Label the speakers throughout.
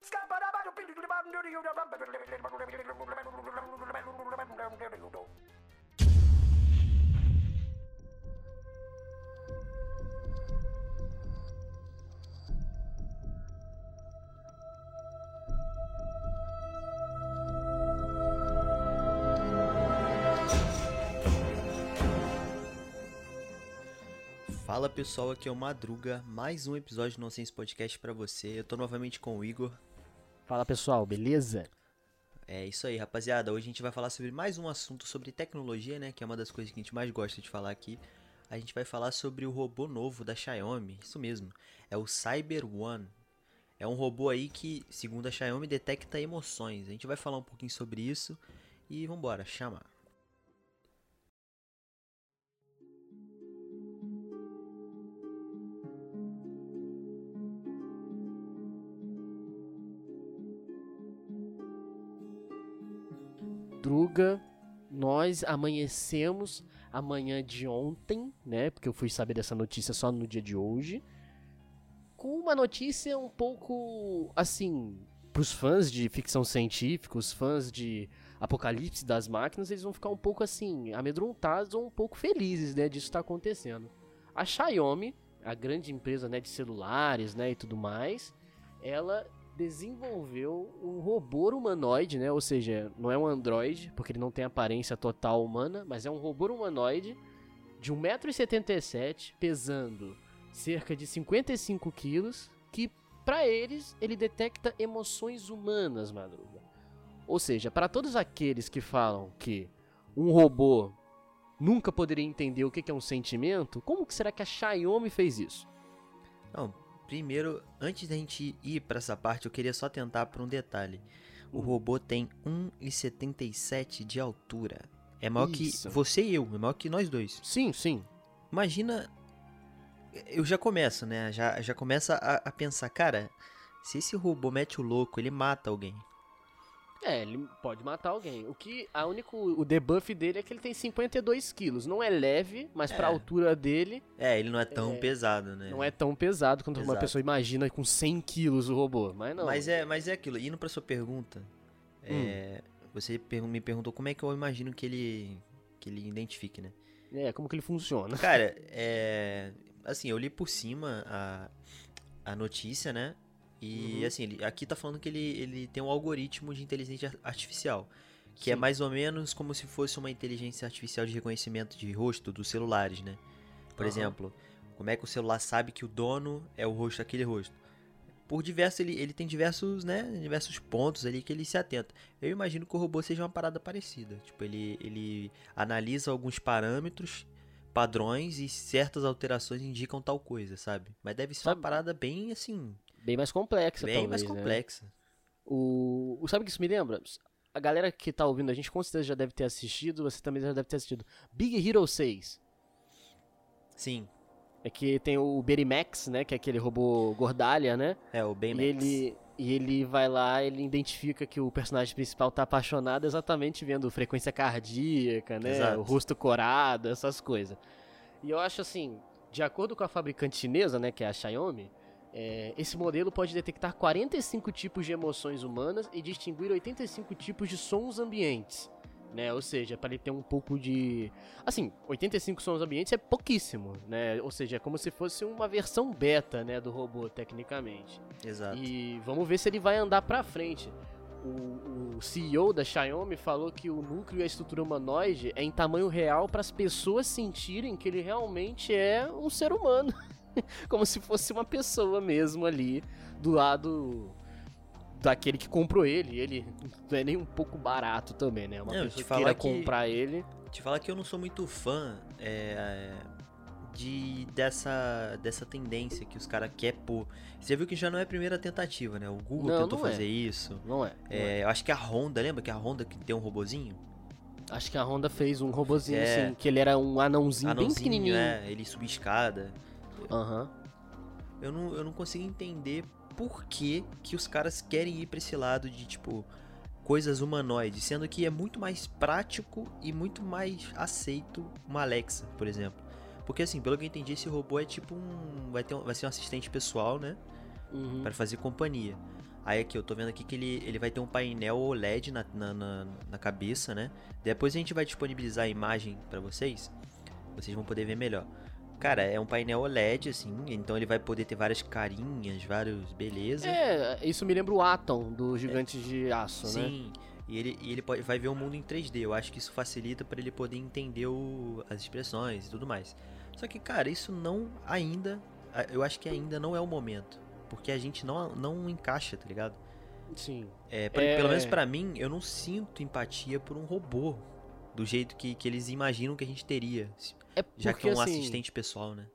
Speaker 1: Scabba Fala pessoal, aqui é o Madruga, mais um episódio do Nonsense Podcast pra você. Eu tô novamente com o Igor.
Speaker 2: Fala pessoal, beleza?
Speaker 1: É isso aí, rapaziada. Hoje a gente vai falar sobre mais um assunto sobre tecnologia, né? Que é uma das coisas que a gente mais gosta de falar aqui. A gente vai falar sobre o robô novo da Xiaomi, isso mesmo. É o Cyber One. É um robô aí que, segundo a Xiaomi, detecta emoções. A gente vai falar um pouquinho sobre isso e vambora, chama.
Speaker 2: Druga, nós amanhecemos amanhã de ontem, né? Porque eu fui saber dessa notícia só no dia de hoje. Com uma notícia um pouco assim, pros fãs de ficção científica, os fãs de apocalipse das máquinas, eles vão ficar um pouco assim, amedrontados ou um pouco felizes, né, disso estar tá acontecendo. A Xiaomi, a grande empresa, né, de celulares, né, e tudo mais, ela desenvolveu um robô humanoide, né? Ou seja, não é um androide, porque ele não tem aparência total humana, mas é um robô humanoide de 1,77m, pesando cerca de 55 quilos, que para eles ele detecta emoções humanas, madruga. Ou seja, para todos aqueles que falam que um robô nunca poderia entender o que é um sentimento, como que será que a Xiaomi fez isso?
Speaker 1: Não, Primeiro, antes da gente ir para essa parte, eu queria só tentar por um detalhe. O robô tem 1,77 de altura. É maior Isso. que você e eu, é maior que nós dois.
Speaker 2: Sim, sim.
Speaker 1: Imagina. Eu já começo, né? Já, já começa a, a pensar, cara, se esse robô mete o louco, ele mata alguém.
Speaker 2: É, ele pode matar alguém. O que a único o debuff dele é que ele tem 52 quilos. Não é leve, mas é. pra altura dele.
Speaker 1: É, ele não é tão é, pesado, né?
Speaker 2: Não é tão pesado quanto Exato. uma pessoa imagina com 100 quilos o robô, mas não.
Speaker 1: Mas é, mas é aquilo. Indo pra sua pergunta, hum. é, você me perguntou como é que eu imagino que ele que ele identifique, né?
Speaker 2: É, como que ele funciona?
Speaker 1: Cara, é assim, eu li por cima a a notícia, né? E uhum. assim, aqui tá falando que ele, ele tem um algoritmo de inteligência artificial. Que é Sim. é mais ou menos como se fosse uma inteligência artificial de reconhecimento de rosto dos celulares, né? Por uhum. exemplo, como é que o celular sabe que o dono é o rosto daquele rosto? Por diversos, ele, ele tem diversos, né, diversos pontos ali que ele se atenta. Eu imagino que o robô seja uma parada parecida. Tipo, ele, ele analisa alguns parâmetros, padrões e certas alterações indicam tal coisa, sabe? Mas deve ser sabe, uma parada bem assim,
Speaker 2: Bem mais complexa,
Speaker 1: Bem
Speaker 2: talvez,
Speaker 1: mais né? complexa. Né?
Speaker 2: O, o, sabe o que isso me lembra? A galera que tá ouvindo a gente com certeza já deve ter assistido, você também já deve ter assistido. Big Hero 6.
Speaker 1: Sim.
Speaker 2: É que tem o Berimax, né? Que é aquele robô gordalha, né?
Speaker 1: É, o Baymax.
Speaker 2: E ele, e ele vai lá, ele identifica que o personagem principal tá apaixonado exatamente vendo frequência cardíaca, né? Exato. O rosto corado, essas coisas. E eu acho assim, de acordo com a fabricante chinesa, né? Que é a Xiaomi é, esse modelo pode detectar 45 tipos de emoções humanas e distinguir 85 tipos de sons ambientes. Né? Ou seja, para ele ter um pouco de. Assim, 85 sons ambientes é pouquíssimo, né? Ou seja, é como se fosse uma versão beta, né, do robô, tecnicamente.
Speaker 1: Exato.
Speaker 2: E vamos ver se ele vai andar para frente. O, o, CEO da Xiaomi falou que o núcleo e a estrutura humanoide é em tamanho real para as pessoas sentirem que ele realmente é um ser humano. como se fosse uma pessoa mesmo ali do lado daquele que comprou ele. Ele não é nem um pouco barato também, né? Uma não, pessoa que queira que, comprar ele.
Speaker 1: Te falar que eu não sou muito fã é, de dessa, dessa tendência que os caras querem pôr. Você viu que já não é a primeira tentativa, né? O Google não, tentou não fazer
Speaker 2: é.
Speaker 1: isso.
Speaker 2: Não é.
Speaker 1: Não é,
Speaker 2: é.
Speaker 1: Eu acho que a Honda, lembra que a Honda que tem um robozinho?
Speaker 2: Acho que a Honda fez um robozinho é. assim, que ele era um anãozinho, anãozinho bem pequenininho.
Speaker 1: É, ele subia escada.
Speaker 2: Aham. Uhum.
Speaker 1: Eu não, eu não consigo entender por que, que os caras querem ir pra esse lado de, tipo, coisas humanoides, sendo que é muito mais prático e muito mais aceito uma Alexa, por exemplo. Porque assim, pelo que eu entendi, esse robô é tipo um. Vai, ter um, vai ser um assistente pessoal, né?
Speaker 2: Uhum.
Speaker 1: Pra fazer companhia. Aí aqui, eu tô vendo aqui que ele, ele vai ter um painel OLED na, na, na, na cabeça, né? Depois a gente vai disponibilizar a imagem pra vocês. Vocês vão poder ver melhor. Cara, é um painel OLED, assim, então ele vai poder ter várias carinhas, vários beleza.
Speaker 2: É, isso me lembra o Atom do Gigantes de Aço, né?
Speaker 1: Sim, e ele, e ele pode, vai ver o mundo em 3D. Eu acho que isso facilita para ele poder entender o, as expressões e tudo mais. Só que, cara, isso não ainda. Eu acho que ainda não é o momento. Porque a gente não, não encaixa, tá ligado?
Speaker 2: Sim.
Speaker 1: É, pra-
Speaker 2: É.
Speaker 1: Pelo menos pra mim, eu não sinto empatia por um robô. Do jeito que, que eles imaginam que a gente teria.
Speaker 2: É
Speaker 1: Já
Speaker 2: porque,
Speaker 1: que é um
Speaker 2: assim,
Speaker 1: assistente pessoal, né?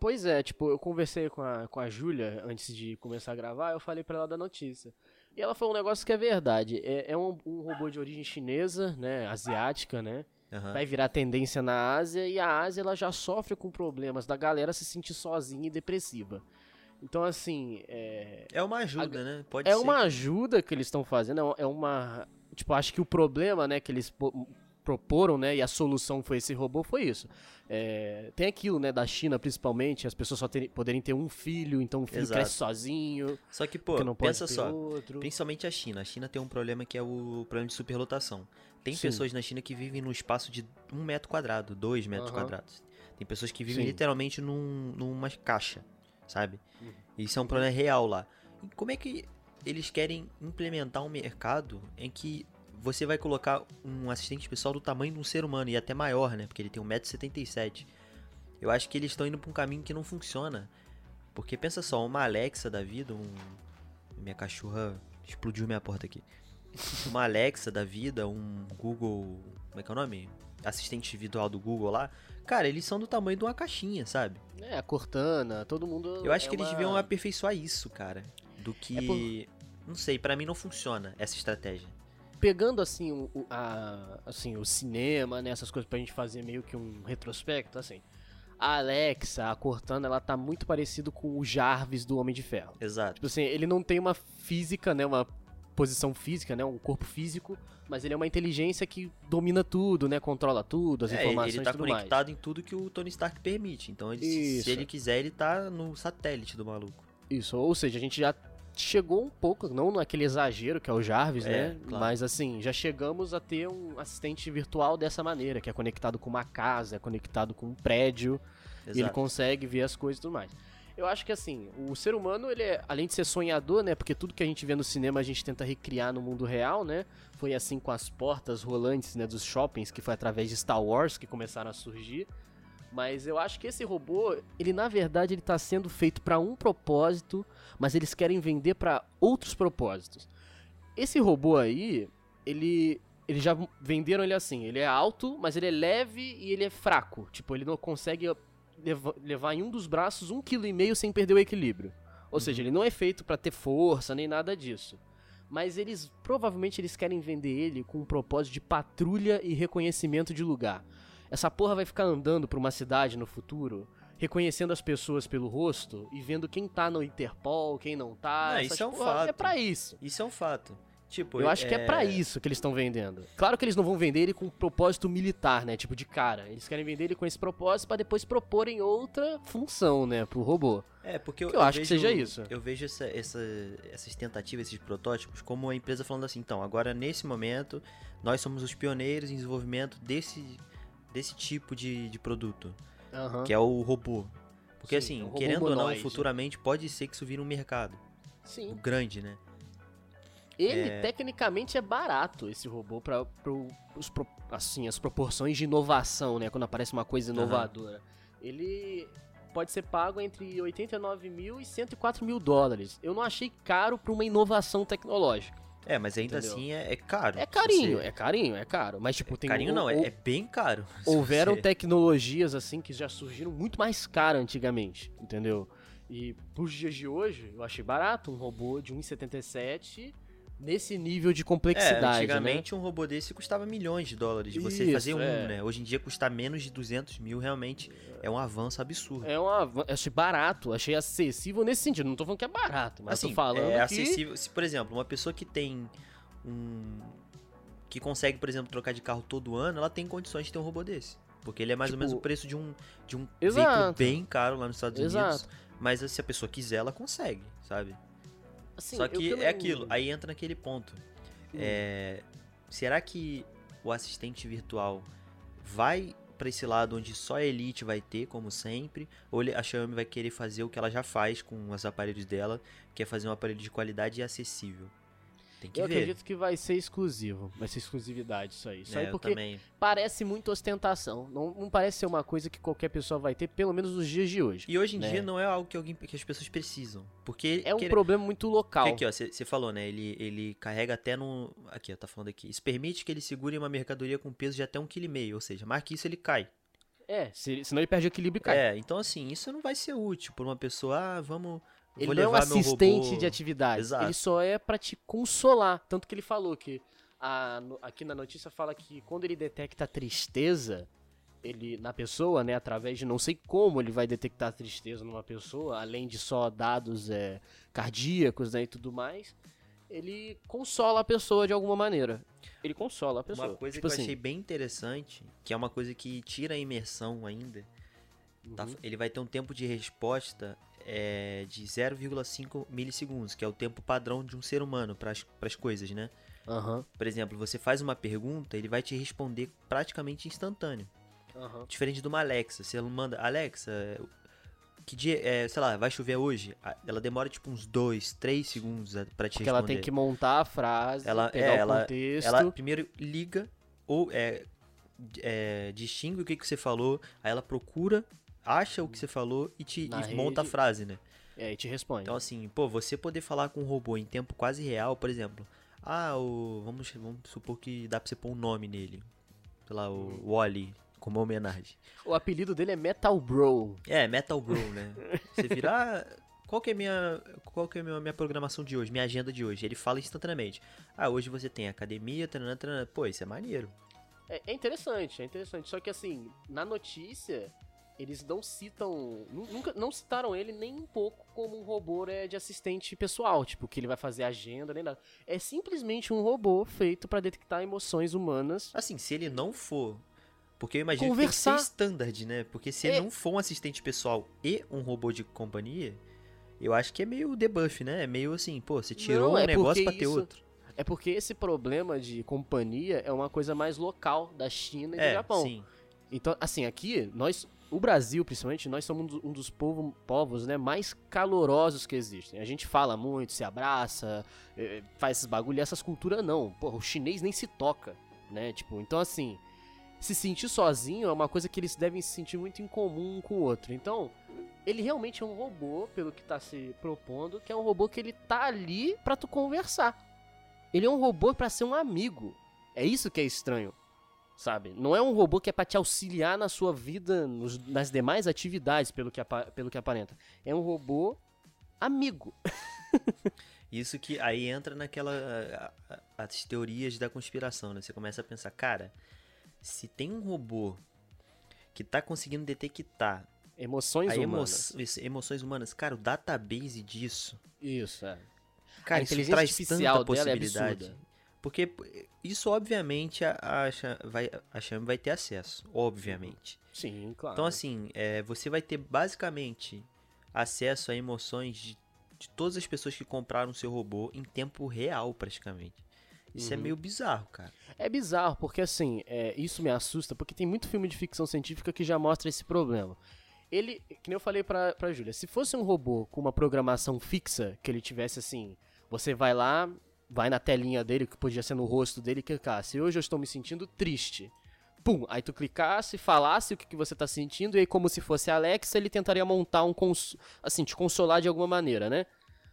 Speaker 2: Pois é, tipo, eu conversei com a, com a Júlia antes de começar a gravar, eu falei pra ela da notícia. E ela falou um negócio que é verdade. É, é um, um robô de origem chinesa, né? Asiática, né?
Speaker 1: Aham.
Speaker 2: Vai virar tendência na Ásia e a Ásia ela já sofre com problemas da galera se sentir sozinha e depressiva. Então, assim, é,
Speaker 1: É uma ajuda, né? Pode
Speaker 2: é
Speaker 1: ser.
Speaker 2: uma ajuda que eles estão fazendo, é uma. Tipo, acho que o problema, né, que eles proporam, né, e a solução foi esse robô, foi isso. É, tem aquilo, né, da China principalmente, as pessoas só terem- poderem ter um filho, então o filho
Speaker 1: Exato.
Speaker 2: cresce sozinho,
Speaker 1: Só que, pô,
Speaker 2: não
Speaker 1: pensa só.
Speaker 2: outro.
Speaker 1: Principalmente a China. A China tem um problema que é o problema de superlotação. Tem
Speaker 2: Sim.
Speaker 1: pessoas na China que vivem num espaço de um metro quadrado, dois metros
Speaker 2: Aham.
Speaker 1: quadrados. Tem pessoas que vivem
Speaker 2: Sim.
Speaker 1: literalmente num, numa caixa, sabe?
Speaker 2: Uhum.
Speaker 1: Isso é um problema real lá. E como é que eles querem implementar um mercado em que você vai colocar um assistente pessoal do tamanho de um ser humano e até maior, né? Porque ele tem 1,77m. Eu acho que eles estão indo pra um caminho que não funciona. Porque pensa só, uma Alexa da vida, um. Minha cachorra explodiu minha porta aqui. Uma Alexa da vida, um Google. Como é que é o nome? Assistente virtual do Google lá. Cara, eles são do tamanho de uma caixinha, sabe?
Speaker 2: É, a Cortana, todo mundo.
Speaker 1: Eu acho
Speaker 2: é
Speaker 1: que eles
Speaker 2: uma-
Speaker 1: deviam aperfeiçoar isso, cara. Do que.
Speaker 2: É por-
Speaker 1: Não sei, pra mim não funciona essa estratégia.
Speaker 2: Pegando assim o, a, assim, o cinema, né, essas coisas pra gente fazer meio que um retrospecto, assim. A Alexa, a Cortana, ela tá muito parecido com o Jarvis do Homem de Ferro.
Speaker 1: Exato.
Speaker 2: Tipo assim, ele não tem uma física, né? Uma posição física, né? Um corpo físico, mas ele é uma inteligência que domina tudo, né? Controla tudo, as
Speaker 1: É,
Speaker 2: informações
Speaker 1: ele
Speaker 2: e
Speaker 1: tá
Speaker 2: tudo mais.
Speaker 1: conectado em tudo que o Tony Stark permite. Então, ele- se ele quiser, ele tá no satélite do maluco.
Speaker 2: Isso, ou seja, a gente já chegou um pouco, não naquele exagero que é o Jarvis,
Speaker 1: É,
Speaker 2: né?
Speaker 1: claro.
Speaker 2: Mas assim, já chegamos a ter um assistente virtual dessa maneira, que é conectado com uma casa, é conectado com um prédio, e ele
Speaker 1: Exato.
Speaker 2: consegue ver as coisas e tudo mais. Eu acho que assim, o ser humano, ele é, além de ser sonhador, né? Porque tudo que a gente vê no cinema a gente tenta recriar no mundo real, né? Foi assim com as portas rolantes, né, dos shoppings, que foi através de Star Wars que começaram a surgir. Mas eu acho que esse robô, ele na verdade ele tá sendo feito para um propósito, mas eles querem vender para outros propósitos. Esse robô aí, ele eles já venderam ele assim, ele é alto, mas ele é leve e ele é fraco. Tipo, ele não consegue leva- levar em um dos braços um quilo e meio sem perder o equilíbrio. Ou seja, ele não é feito para ter força nem nada disso. Mas eles provavelmente eles querem vender ele com um propósito de patrulha e reconhecimento de lugar. Essa porra vai ficar andando pra uma cidade no futuro, reconhecendo as pessoas pelo rosto e vendo quem tá no Interpol, quem não tá.
Speaker 1: Não, isso é um
Speaker 2: porra- É
Speaker 1: fato.
Speaker 2: pra isso.
Speaker 1: Isso é um fato. Tipo,
Speaker 2: Eu acho que é pra isso que eles estão vendendo. Claro que eles não vão vender ele com um propósito militar, né? Tipo de cara. Eles querem vender ele com esse propósito pra depois proporem outra função, né, pro robô.
Speaker 1: É, porque eu,
Speaker 2: Que eu acho que
Speaker 1: vejo-
Speaker 2: seja isso.
Speaker 1: Eu vejo essa, essa- essas tentativas, esses protótipos, como a empresa falando assim, então, agora nesse momento, nós somos os pioneiros em desenvolvimento desse, desse tipo de, de produto,
Speaker 2: Aham.
Speaker 1: que é o robô. Porque
Speaker 2: Sim,
Speaker 1: assim,
Speaker 2: o robô
Speaker 1: querendo ou não,
Speaker 2: humanoide.
Speaker 1: futuramente pode ser que isso vire um mercado
Speaker 2: Sim.
Speaker 1: grande, né?
Speaker 2: Ele
Speaker 1: É.
Speaker 2: tecnicamente é barato esse robô para assim as proporções de inovação, né? Quando aparece uma coisa inovadora, ele pode ser pago entre 89 mil e 104 mil dólares. Eu não achei caro para uma inovação tecnológica.
Speaker 1: É, mas ainda
Speaker 2: Entendeu?
Speaker 1: assim é, é caro.
Speaker 2: É carinho,
Speaker 1: você-
Speaker 2: é carinho, é caro. Mas tipo tem
Speaker 1: Carinho
Speaker 2: ou-
Speaker 1: não, é,
Speaker 2: ou-
Speaker 1: é bem caro.
Speaker 2: Houveram
Speaker 1: você-
Speaker 2: tecnologias assim que já surgiram muito mais caras antigamente, entendeu? E pros dias de hoje, eu achei barato um robô de 1,77 nesse nível de
Speaker 1: É,
Speaker 2: complexidade, né?
Speaker 1: antigamente um robô desse custava milhões de dólares de você
Speaker 2: Isso,
Speaker 1: fazer um,
Speaker 2: é.
Speaker 1: né? Hoje em dia custar menos de 200 mil realmente é um avanço absurdo.
Speaker 2: É um avan- achei barato, achei acessível nesse sentido. Não tô falando que é barato, mas
Speaker 1: assim,
Speaker 2: tô falando
Speaker 1: é
Speaker 2: que...
Speaker 1: acessível. Se, por exemplo, uma pessoa que tem um. que consegue, por exemplo, trocar de carro todo ano, ela tem condições de ter um robô desse. Porque ele é mais ou menos o
Speaker 2: Tipo,
Speaker 1: preço de um, de um
Speaker 2: Exato.
Speaker 1: veículo bem caro lá nos Estados Unidos.
Speaker 2: Exato.
Speaker 1: Mas se a pessoa quiser, ela consegue, sabe?
Speaker 2: Assim,
Speaker 1: Só que é aquilo, aí entra naquele ponto.
Speaker 2: Hum.
Speaker 1: É, será que o assistente virtual vai pra esse lado onde só a Elite vai ter, como sempre? Ou a Xiaomi vai querer fazer o que ela já faz com os aparelhos dela, que é fazer um aparelho de qualidade e acessível? Tem que
Speaker 2: Eu
Speaker 1: ver.
Speaker 2: acredito que vai ser exclusivo. Vai ser exclusividade isso aí. Isso
Speaker 1: É,
Speaker 2: aí porque parece muito ostentação. Não, não parece ser uma coisa que qualquer pessoa vai ter, pelo menos nos dias de hoje.
Speaker 1: E hoje em
Speaker 2: né?
Speaker 1: dia não é algo que, alguém, que as pessoas precisam. Porque.
Speaker 2: É um
Speaker 1: querer-
Speaker 2: problema muito local.
Speaker 1: Porque aqui, ó, você falou, né? Ele, ele carrega até no. Aqui, ó, tá falando aqui. Isso permite que ele segure uma mercadoria com peso de até um quilo e meio. Ou seja, mais que isso ele cai.
Speaker 2: É, se- senão ele perde o equilíbrio e cai.
Speaker 1: É, então assim, isso não vai ser útil pra uma pessoa, ah, vamos.
Speaker 2: Ele não é um assistente de atividade.
Speaker 1: Exato.
Speaker 2: Ele só é pra te consolar. Tanto que ele falou que a- aqui na notícia fala que quando ele detecta tristeza, ele na pessoa, né, através de não sei como ele vai detectar tristeza numa pessoa, além de só dados é, cardíacos né, e tudo mais, ele consola a pessoa de alguma maneira. Ele consola a pessoa.
Speaker 1: Uma coisa
Speaker 2: tipo
Speaker 1: que eu
Speaker 2: assim,
Speaker 1: achei bem interessante, que é uma coisa que tira a imersão ainda, tá-
Speaker 2: uhum.
Speaker 1: ele vai ter um tempo de resposta é, de 0,5 milissegundos, que é o tempo padrão de um ser humano para as coisas, né?
Speaker 2: Aham,
Speaker 1: Por exemplo, você faz uma pergunta, ele vai te responder praticamente instantâneo.
Speaker 2: aham.
Speaker 1: Diferente de uma Alexa. Você manda, Alexa, que dia, é, sei lá, vai chover hoje? Ela demora tipo uns 2, 3 segundos a- pra te
Speaker 2: Porque ela
Speaker 1: responder.
Speaker 2: tem que montar a frase,
Speaker 1: Ela-
Speaker 2: pegar
Speaker 1: é,
Speaker 2: o
Speaker 1: ela-
Speaker 2: contexto.
Speaker 1: Ela primeiro liga ou é, é, distingue o que, que você falou, aí ela procura, acha o que você falou e te e monta a frase, né?
Speaker 2: É, e te responde.
Speaker 1: Então assim, pô, você poder falar com um robô em tempo quase real, por exemplo, ah, o vamos, vamos supor que dá pra você pôr um nome nele. Sei lá,
Speaker 2: Hum.
Speaker 1: o Wally, como homenagem.
Speaker 2: O apelido dele é Metal Bro.
Speaker 1: É, Metal Bro, né? Você vira, ah, qual que é a minha, qual que é minha, minha programação de hoje, minha agenda de hoje? Ele fala instantaneamente. Ah, hoje você tem academia, tranana, tranana. Pô, isso é maneiro.
Speaker 2: É, é interessante, é interessante. Só que assim, na notícia, eles não citam. nu- Nunca, não citaram ele nem um pouco como um robô é, de assistente pessoal, tipo, que ele vai fazer agenda, nem nada. É simplesmente um robô feito pra detectar emoções humanas.
Speaker 1: Assim, se ele não for. Porque eu imagino
Speaker 2: Conversar.
Speaker 1: que tem que ser standard, né? Porque se
Speaker 2: É.
Speaker 1: ele não for um assistente pessoal e um robô de companhia, eu acho que é meio debuff, né? É meio assim, pô, você tirou
Speaker 2: Não,
Speaker 1: um
Speaker 2: é
Speaker 1: negócio
Speaker 2: porque
Speaker 1: pra ter
Speaker 2: isso-
Speaker 1: outro.
Speaker 2: É porque esse problema de companhia é uma coisa mais local da China e do
Speaker 1: É,
Speaker 2: Japão.
Speaker 1: sim.
Speaker 2: Então, assim, aqui, nós, o Brasil, principalmente, nós somos um dos- povo, povos né, mais calorosos que existem. A gente fala muito, se abraça, eh, faz esses bagulho, e essas culturas não. Porra, o chinês nem se toca, né? Tipo, então assim, se sentir sozinho é uma coisa que eles devem se sentir muito em comum um com o outro. Então, ele realmente é um robô, pelo que tá se propondo, que é um robô que ele tá ali pra tu conversar. Ele é um robô pra ser um amigo. É isso que é estranho sabe? Não é um robô que é pra te auxiliar na sua vida, nos- nas demais atividades, pelo que, pelo que aparenta. É um robô amigo.
Speaker 1: Isso que aí entra naquela. a- a- as teorias da conspiração, né? Você começa a pensar, cara, se tem um robô que tá conseguindo detectar
Speaker 2: Emoções
Speaker 1: emo-
Speaker 2: humanas.
Speaker 1: isso, emoções humanas, cara, o database disso.
Speaker 2: Isso, é.
Speaker 1: Cara,
Speaker 2: A
Speaker 1: isso
Speaker 2: inteligência
Speaker 1: traz
Speaker 2: artificial
Speaker 1: tanta
Speaker 2: é
Speaker 1: possibilidade.
Speaker 2: absurda.
Speaker 1: Porque isso, obviamente, a, a, vai, a Xiaomi vai ter acesso. Obviamente.
Speaker 2: Sim, claro.
Speaker 1: Então, assim, é, você vai ter basicamente acesso a emoções de, de todas as pessoas que compraram seu robô em tempo real, praticamente. Isso é
Speaker 2: Uhum.
Speaker 1: meio bizarro, cara.
Speaker 2: É bizarro, porque assim, é, isso me assusta, porque tem muito filme de ficção científica que já mostra esse problema. Ele, que nem eu falei pra, pra Júlia, se fosse um robô com uma programação fixa, que ele tivesse assim, você vai lá, vai na telinha dele, que podia ser no rosto dele, e clicasse, hoje eu estou me sentindo triste. Pum, aí tu clicasse, falasse o que, que você tá sentindo, e aí como se fosse a Alexa, ele tentaria montar um, cons assim, te consolar de alguma maneira, né?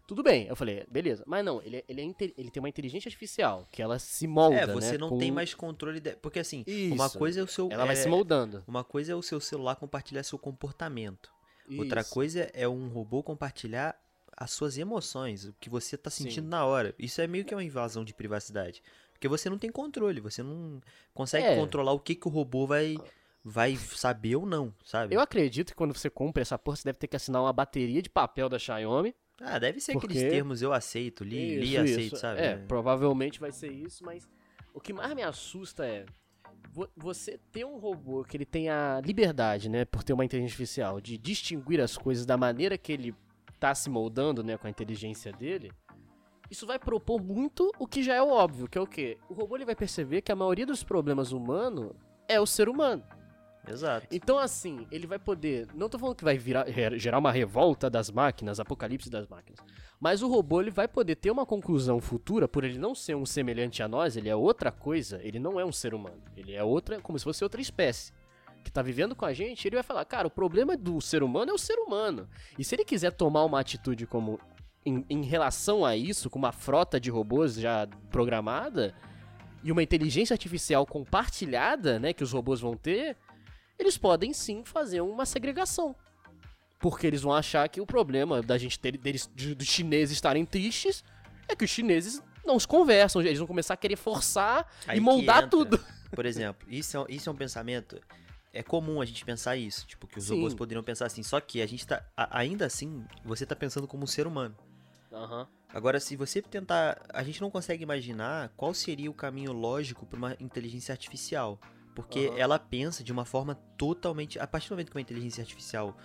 Speaker 2: Tudo bem, eu falei, beleza. Mas não, ele, é- ele, é inte- ele tem uma inteligência artificial, que ela se molda,
Speaker 1: é, você
Speaker 2: né,
Speaker 1: não
Speaker 2: com-
Speaker 1: tem mais controle. De... Porque, assim, uma
Speaker 2: Isso.
Speaker 1: coisa é o seu.
Speaker 2: Ela vai
Speaker 1: é-
Speaker 2: se moldando.
Speaker 1: Uma coisa é o seu celular compartilhar seu comportamento. Outra
Speaker 2: Isso.
Speaker 1: coisa é um robô compartilhar as suas emoções, o que você tá sentindo
Speaker 2: Sim.
Speaker 1: na hora. Isso é meio que uma invasão de privacidade. Porque você não tem controle, você não consegue
Speaker 2: É.
Speaker 1: controlar o que, que o robô vai, vai saber ou não, sabe?
Speaker 2: Eu acredito que quando você compra essa porra, você deve ter que assinar uma bateria de papel da Xiaomi.
Speaker 1: Ah, deve ser aqueles
Speaker 2: Porque-
Speaker 1: termos eu aceito, li, li
Speaker 2: Isso,
Speaker 1: aceito,
Speaker 2: isso.
Speaker 1: sabe?
Speaker 2: É, provavelmente vai ser isso, mas o que mais me assusta é vo- você ter um robô que ele tem a liberdade, né, por ter uma inteligência artificial, de distinguir as coisas da maneira que ele tá se moldando, né, com a inteligência dele, isso vai propor muito o que já é óbvio, que é o quê? O robô ele vai perceber que a maioria dos problemas humanos é o ser humano.
Speaker 1: Exato.
Speaker 2: Então, assim, ele vai poder. Não tô falando que vai virar, gerar uma revolta das máquinas, apocalipse das máquinas. Mas o robô ele vai poder ter uma conclusão futura, por ele não ser um semelhante a nós, ele é outra coisa, ele não é um ser humano. Ele é outra, como se fosse outra espécie. Que tá vivendo com a gente, ele vai falar, cara, o problema do ser humano é o ser humano. E se ele quiser tomar uma atitude como. Em, em relação a isso, com uma frota de robôs já programada, e uma inteligência artificial compartilhada, né, que os robôs vão ter, eles podem sim fazer uma segregação. Porque eles vão achar que o problema da gente ter, deles, de- dos chineses estarem tristes é que os chineses não se conversam, eles vão começar a querer forçar
Speaker 1: Aí
Speaker 2: e moldar
Speaker 1: entra,
Speaker 2: tudo.
Speaker 1: Por exemplo, isso é, isso é um pensamento. É comum a gente pensar isso, tipo, que os
Speaker 2: Sim.
Speaker 1: robôs poderiam pensar assim. Só que a gente tá. a- ainda assim, você tá pensando como um ser humano.
Speaker 2: Aham.
Speaker 1: Agora, se você tentar. A gente não consegue imaginar qual seria o caminho lógico para uma inteligência artificial. Porque
Speaker 2: Aham.
Speaker 1: ela pensa de uma forma totalmente. A partir do momento que uma inteligência artificial,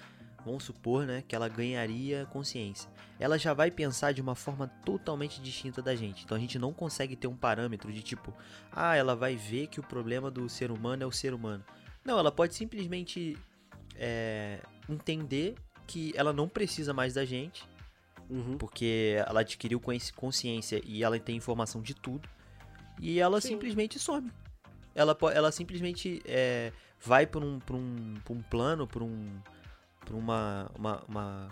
Speaker 1: vamos supor, né, que ela ganharia consciência, ela já vai pensar de uma forma totalmente distinta da gente. Então a gente não consegue ter um parâmetro de tipo, ah, ela vai ver que o problema do ser humano é o ser humano. Não, ela pode simplesmente é, entender que ela não precisa mais da gente
Speaker 2: Uhum.
Speaker 1: porque ela adquiriu consciência e ela tem informação de tudo. E ela
Speaker 2: Sim.
Speaker 1: simplesmente some. Ela, ela simplesmente é, vai por um, por um, por um plano, por, um, por uma, uma, uma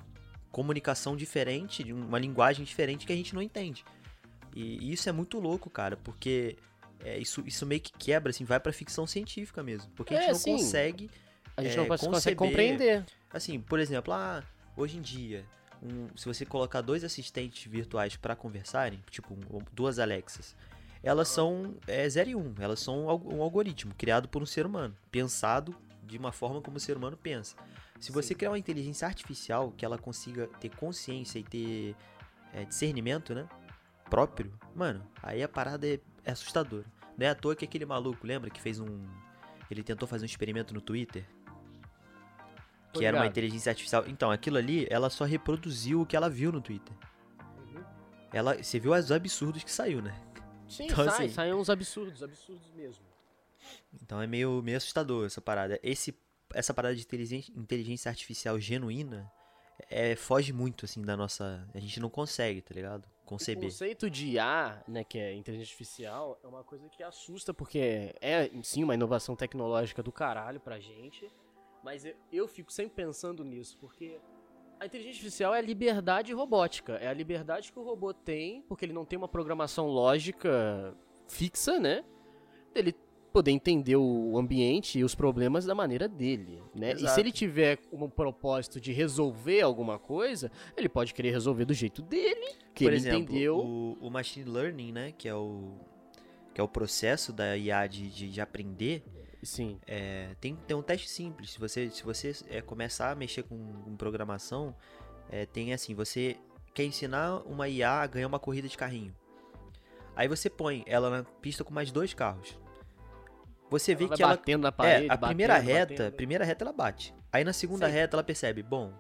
Speaker 1: comunicação diferente, de uma linguagem diferente que a gente não entende. E isso é muito louco, cara, porque é, isso, isso meio que quebra, assim, vai pra ficção científica mesmo. Porque a gente
Speaker 2: É,
Speaker 1: não consegue
Speaker 2: A gente
Speaker 1: é,
Speaker 2: não cons- consegue
Speaker 1: conceber-
Speaker 2: compreender.
Speaker 1: Assim, por exemplo, ah, hoje em dia, um- se você colocar dois assistentes virtuais para conversarem, tipo um- duas Alexas, elas são é, 0 e 1, um, elas são um algoritmo criado por um ser humano, pensado de uma forma como o ser humano pensa. Se você
Speaker 2: Sim.
Speaker 1: criar uma inteligência artificial que ela consiga ter consciência e ter é, discernimento, né, próprio, mano, aí a parada é, é assustadora. Não é à toa que aquele maluco, lembra que fez um... Ele tentou fazer um experimento no Twitter que era uma inteligência artificial. Então, aquilo ali, ela só reproduziu o que ela viu no Twitter.
Speaker 2: Uhum.
Speaker 1: Ela, você viu os absurdos que saiu, né?
Speaker 2: Sim,
Speaker 1: Então,
Speaker 2: sai,
Speaker 1: assim-
Speaker 2: saem uns absurdos, absurdos mesmo.
Speaker 1: Então é meio, meio assustador essa parada. Esse, essa parada de inteligência, inteligência artificial genuína é, foge muito, assim, da nossa. A gente não consegue, tá ligado?
Speaker 2: O
Speaker 1: Conceber.
Speaker 2: conceito de IA, né, que é inteligência artificial, é uma coisa que assusta, porque é, sim, uma inovação tecnológica do caralho pra gente, mas eu, eu fico sempre pensando nisso, porque a inteligência artificial é a liberdade robótica, é a liberdade que o robô tem, porque ele não tem uma programação lógica fixa, né, dele poder entender o ambiente e os problemas da maneira dele, né? E
Speaker 1: Exato.
Speaker 2: se ele tiver um propósito de resolver alguma coisa, ele pode querer resolver do jeito dele, que
Speaker 1: Por
Speaker 2: ele
Speaker 1: exemplo,
Speaker 2: entendeu.
Speaker 1: o, o machine learning, né? Que é o, que é o processo da IA de, de, de aprender.
Speaker 2: Sim.
Speaker 1: É, tem, tem um teste simples. Se você, se você é, começar a mexer com, com programação, é, tem assim, você quer ensinar uma IA a ganhar uma corrida de carrinho. Aí você põe ela na pista com mais dois carros. Você vê
Speaker 2: Ela vai
Speaker 1: que ela.
Speaker 2: batendo na parede,
Speaker 1: É, a primeira
Speaker 2: batendo,
Speaker 1: reta,
Speaker 2: batendo.
Speaker 1: primeira reta ela bate. Aí na segunda
Speaker 2: Sim.
Speaker 1: reta ela percebe, bom,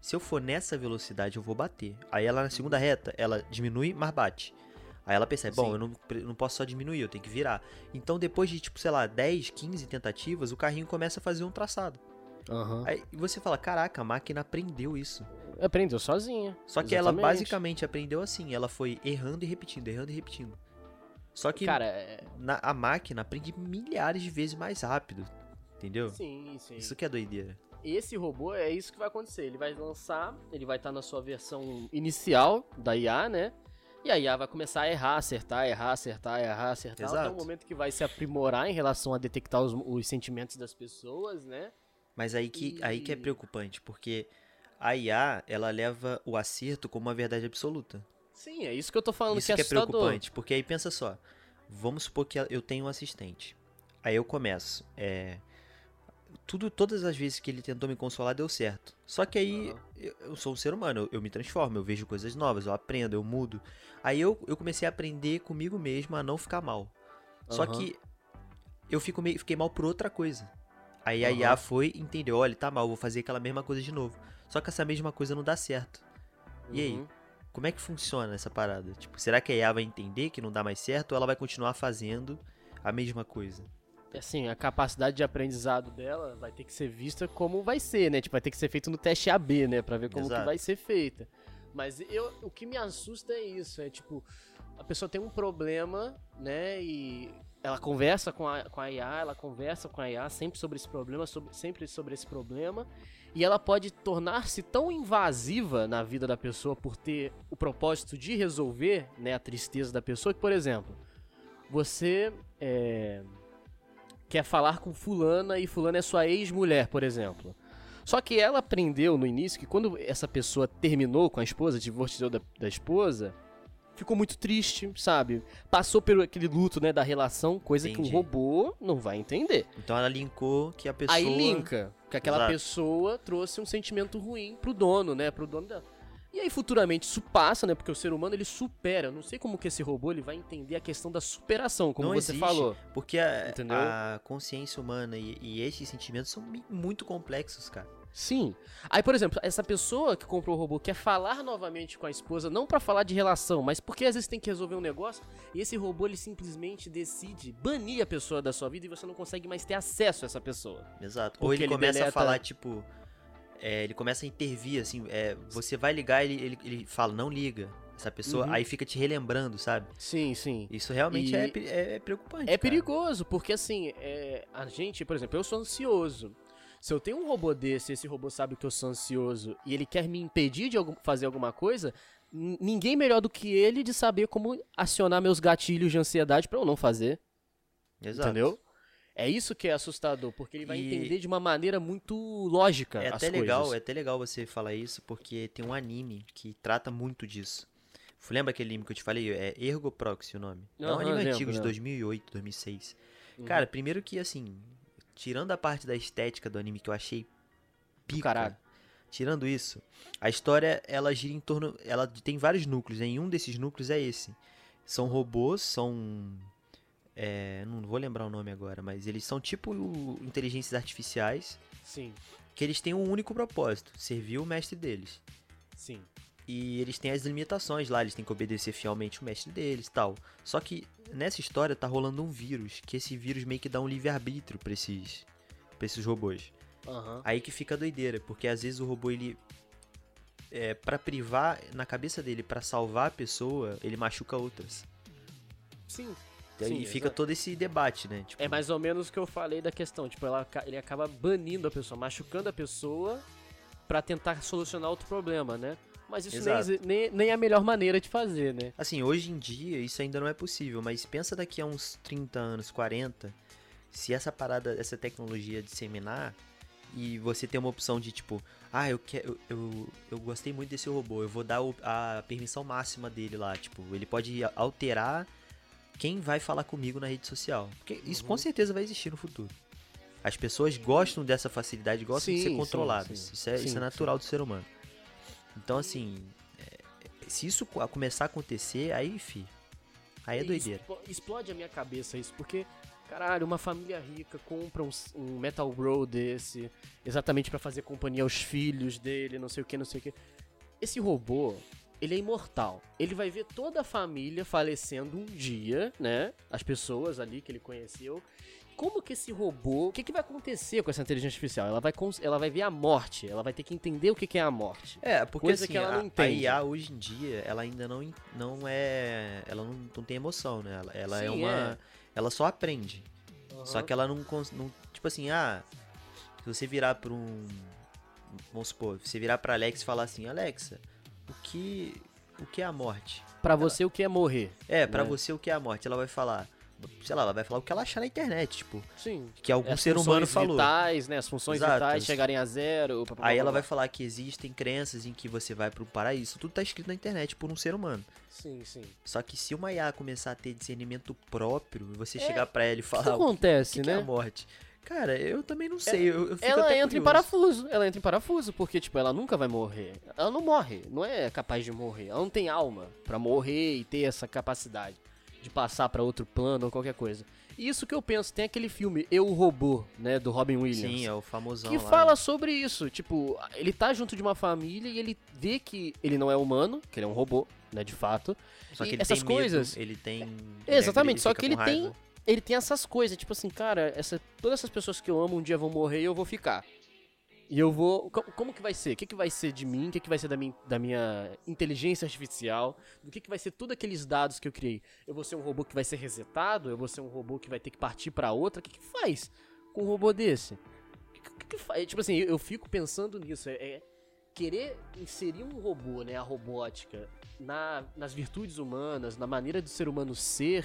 Speaker 1: se eu for nessa velocidade eu vou bater. Aí ela na segunda reta, ela diminui, mas bate. Aí ela percebe, bom,
Speaker 2: Sim.
Speaker 1: eu não, não posso só diminuir, eu tenho que virar. Então depois de, tipo, sei lá, 10, 15 tentativas, o carrinho começa a fazer um traçado.
Speaker 2: Aham.
Speaker 1: Aí você fala, caraca, a máquina aprendeu isso.
Speaker 2: Aprendeu sozinha.
Speaker 1: Só que ela
Speaker 2: Exatamente.
Speaker 1: basicamente aprendeu assim, ela foi errando e repetindo, errando e repetindo. Só que
Speaker 2: Cara, é...
Speaker 1: na- a máquina aprende milhares de vezes mais rápido, entendeu?
Speaker 2: sim, sim.
Speaker 1: Isso que é doideira.
Speaker 2: Esse robô é isso que vai acontecer. Ele vai lançar, ele vai estar na sua versão inicial da IA, né? E a IA vai começar a errar, acertar, errar, acertar, errar, acertar. Até
Speaker 1: Exato.
Speaker 2: o momento que vai se aprimorar em relação a detectar os, os sentimentos das pessoas, né?
Speaker 1: Mas aí que, aí que é
Speaker 2: E-
Speaker 1: preocupante, porque a IA, ela leva o acerto como uma verdade absoluta.
Speaker 2: Sim, é isso que eu tô falando
Speaker 1: Isso
Speaker 2: que é
Speaker 1: que é preocupante, porque aí pensa só, vamos supor que eu tenho um assistente. Aí eu começo, é, tudo, todas as vezes que ele tentou me consolar deu certo. Só que aí eu, eu sou um ser humano, eu, eu me transformo, eu vejo coisas novas, eu aprendo, eu mudo. Aí eu, eu comecei a aprender comigo mesmo a não ficar mal. Só
Speaker 2: Aham.
Speaker 1: que eu fico meio, fiquei mal por outra coisa. Aí a. IA foi, entendeu, olha, tá mal, vou fazer aquela mesma coisa de novo. Só que essa mesma coisa não dá certo. E aí? Como é que funciona essa parada? Tipo, será que a IA vai entender que não dá mais certo ou ela vai continuar fazendo a mesma coisa?
Speaker 2: Assim, a capacidade de aprendizado dela vai ter que ser vista como vai ser, né? Tipo, vai ter que ser feito no teste AB, né? Pra ver como que
Speaker 1: Exato.
Speaker 2: vai ser feita. Mas eu, o que me assusta é isso, é tipo, a pessoa tem um problema, né? E ela conversa com a, com a IA, ela conversa com a IA sempre sobre esse problema, sobre- sempre sobre esse problema. E ela pode tornar-se tão invasiva na vida da pessoa por ter o propósito de resolver né, a tristeza da pessoa, que, por exemplo, você é, quer falar com fulana e fulana é sua ex-mulher, por exemplo. Só que ela aprendeu no início que quando essa pessoa terminou com a esposa, divorciou da, da esposa, ficou muito triste, sabe? Passou pelo aquele luto, né, da relação, coisa que
Speaker 1: Entendi.
Speaker 2: um robô não vai entender.
Speaker 1: Então ela linkou que a pessoa.
Speaker 2: Aí linka que aquela
Speaker 1: Exato.
Speaker 2: pessoa trouxe um sentimento ruim pro dono, né, pro dono dela. E aí futuramente isso passa, né, porque o ser humano ele supera. Eu não sei como que esse robô ele vai entender a questão da superação, como
Speaker 1: Não
Speaker 2: você
Speaker 1: existe.
Speaker 2: falou.
Speaker 1: Porque a, a consciência humana e, e esses sentimentos são muito complexos, cara.
Speaker 2: Sim. Aí, por exemplo, essa pessoa que comprou o robô quer falar novamente com a esposa, não pra falar de relação, mas porque às vezes tem que resolver um negócio, e esse robô ele simplesmente decide banir a pessoa da sua vida e você não consegue mais ter acesso a essa pessoa.
Speaker 1: Exato. Ou ele
Speaker 2: ele
Speaker 1: começa a
Speaker 2: deleta-
Speaker 1: falar, tipo. É, ele começa a intervir, assim. é, você vai ligar, ele, ele, ele fala, não liga. Essa pessoa,
Speaker 2: Uhum.
Speaker 1: aí fica te relembrando, sabe?
Speaker 2: Sim, sim.
Speaker 1: Isso realmente é, pe- é, preocupante.
Speaker 2: É
Speaker 1: cara.
Speaker 2: perigoso, porque assim, é, a gente, por exemplo, eu sou ansioso. Se eu tenho um robô desse, esse robô sabe que eu sou ansioso e ele quer me impedir de algum- fazer alguma coisa, ninguém melhor do que ele de saber como acionar meus gatilhos de ansiedade pra eu não fazer.
Speaker 1: Exato.
Speaker 2: Entendeu? É isso que é assustador, porque ele vai
Speaker 1: E-
Speaker 2: entender de uma maneira muito lógica
Speaker 1: É até legal,
Speaker 2: coisas.
Speaker 1: é até legal você falar isso, porque tem um anime que trata muito disso. Lembra aquele anime que eu te falei? É Ergo Proxy o nome. é um anime
Speaker 2: lembro,
Speaker 1: antigo, de
Speaker 2: lembro.
Speaker 1: 2008, 2006.
Speaker 2: Uhum.
Speaker 1: Cara, primeiro que, assim, tirando a parte da estética do anime que eu achei pica,
Speaker 2: caralho.
Speaker 1: tirando isso, a história, ela gira em torno... Ela tem vários núcleos, né? E um desses núcleos é esse. São robôs, são... é, não vou lembrar o nome agora, mas eles são tipo inteligências artificiais
Speaker 2: Sim,
Speaker 1: que eles têm um único propósito, servir o mestre deles.
Speaker 2: sim.
Speaker 1: E eles têm as limitações lá, eles têm que obedecer fielmente o mestre deles e tal. Só que nessa história tá rolando um vírus, que esse vírus meio que dá um livre-arbítrio pra esses, pra esses robôs.
Speaker 2: Aham.
Speaker 1: Aí que fica a doideira, porque às vezes o robô ele. É, pra privar na cabeça dele, pra salvar a pessoa, ele machuca outras.
Speaker 2: Sim.
Speaker 1: E aí
Speaker 2: Sim,
Speaker 1: fica
Speaker 2: exato.
Speaker 1: todo esse debate, né? Tipo,
Speaker 2: É mais ou menos o que eu falei da questão. Tipo, ela, ele acaba banindo a pessoa, machucando a pessoa pra tentar solucionar outro problema, né? Mas isso nem, nem, nem é a melhor maneira de fazer, né?
Speaker 1: Assim, hoje em dia isso ainda não é possível, mas pensa daqui a uns 30 anos, 40, se essa parada, essa tecnologia disseminar e você ter uma opção de tipo, ah, eu quero, eu, eu, eu gostei muito desse robô, eu vou dar a permissão máxima dele lá, tipo, ele pode alterar quem vai falar comigo na rede social. Porque isso com
Speaker 2: Uhum.
Speaker 1: certeza vai existir no futuro. As pessoas gostam dessa facilidade, gostam de
Speaker 2: Sim,
Speaker 1: ser
Speaker 2: sim,
Speaker 1: controladas.
Speaker 2: sim.
Speaker 1: Isso, é, isso
Speaker 2: Sim,
Speaker 1: é natural do ser humano. Então, assim, é, se isso co- começar a acontecer, aí, fi, aí é doideira.
Speaker 2: explo- Explode a minha cabeça isso, porque, caralho, uma família rica compra um, um Metal Bro desse, exatamente pra fazer companhia aos filhos dele, não sei o que, não sei o que. Esse robô, ele é imortal. Ele vai ver toda a família falecendo um dia, né? As pessoas ali que ele conheceu. Como que esse robô, o que, que vai acontecer com essa inteligência artificial? Ela vai, ela vai ver a morte, ela vai ter que entender o que, que é a morte.
Speaker 1: É, porque
Speaker 2: Coisa
Speaker 1: assim,
Speaker 2: que ela
Speaker 1: a,
Speaker 2: não
Speaker 1: a
Speaker 2: entende.
Speaker 1: IA hoje em dia, ela ainda não, não é. Ela não, não tem emoção, né? Ela, ela é
Speaker 2: Sim,
Speaker 1: uma.
Speaker 2: é.
Speaker 1: Ela só aprende. Só
Speaker 2: Aham.
Speaker 1: que ela não, não. Tipo assim, ah. Se você virar pra um. Vamos supor, você virar pra Alexa e falar assim, Alexa, o que. O que é a morte?
Speaker 2: Pra você, o que é morrer?
Speaker 1: É, pra
Speaker 2: Né?
Speaker 1: você o que é a morte? Ela vai falar. Sei lá, ela vai falar o que ela achar na internet, tipo.
Speaker 2: Sim.
Speaker 1: Que algum
Speaker 2: As
Speaker 1: ser humano falou.
Speaker 2: vitais, né? As funções
Speaker 1: Exato.
Speaker 2: vitais chegarem a zero. pá, pá,
Speaker 1: Aí
Speaker 2: pá,
Speaker 1: ela vai falar que existem crenças em que você vai pro paraíso. Tudo tá escrito na internet por um ser humano.
Speaker 2: Sim, sim.
Speaker 1: Só que se uma IA começar a ter discernimento próprio, e você
Speaker 2: É,
Speaker 1: chegar pra ela e
Speaker 2: O que
Speaker 1: falar o
Speaker 2: acontece,
Speaker 1: que, que é
Speaker 2: né?
Speaker 1: a morte. Cara, eu também não sei. eu, eu fico
Speaker 2: Ela
Speaker 1: até
Speaker 2: entra em
Speaker 1: curioso.
Speaker 2: parafuso. Ela entra em parafuso, porque, tipo, ela nunca vai morrer. Ela não morre. Não é capaz de morrer. Ela não tem alma pra morrer e ter essa capacidade de passar pra outro plano ou qualquer coisa. Isso que eu penso, tem aquele filme Eu, o Robô, né, do Robin Williams.
Speaker 1: Sim, é o famosão
Speaker 2: que
Speaker 1: lá,
Speaker 2: fala
Speaker 1: né?
Speaker 2: sobre isso. Tipo, ele tá junto de uma família e ele vê que ele não é humano, que ele é um robô, né, de fato.
Speaker 1: Só que
Speaker 2: e
Speaker 1: ele
Speaker 2: essas
Speaker 1: tem medo,
Speaker 2: coisas-
Speaker 1: ele tem...
Speaker 2: Exatamente,
Speaker 1: ele
Speaker 2: só que ele
Speaker 1: com
Speaker 2: tem
Speaker 1: raiva.
Speaker 2: Ele tem essas coisas, tipo assim, cara, essa, todas essas pessoas que eu amo um dia vão morrer e eu vou ficar. E eu vou. co- Como que vai ser? O que, que vai ser de mim? O que, que vai ser da minha, da minha inteligência artificial? Do que, que vai ser todos aqueles dados que eu criei? Eu vou ser um robô que vai ser resetado? Eu vou ser um robô que vai ter que partir pra outra? O que, que faz com um robô desse? O que, que, que faz? Tipo assim, eu, eu fico pensando nisso. É, é querer inserir um robô, né? A robótica, na, nas virtudes humanas, na maneira do ser humano ser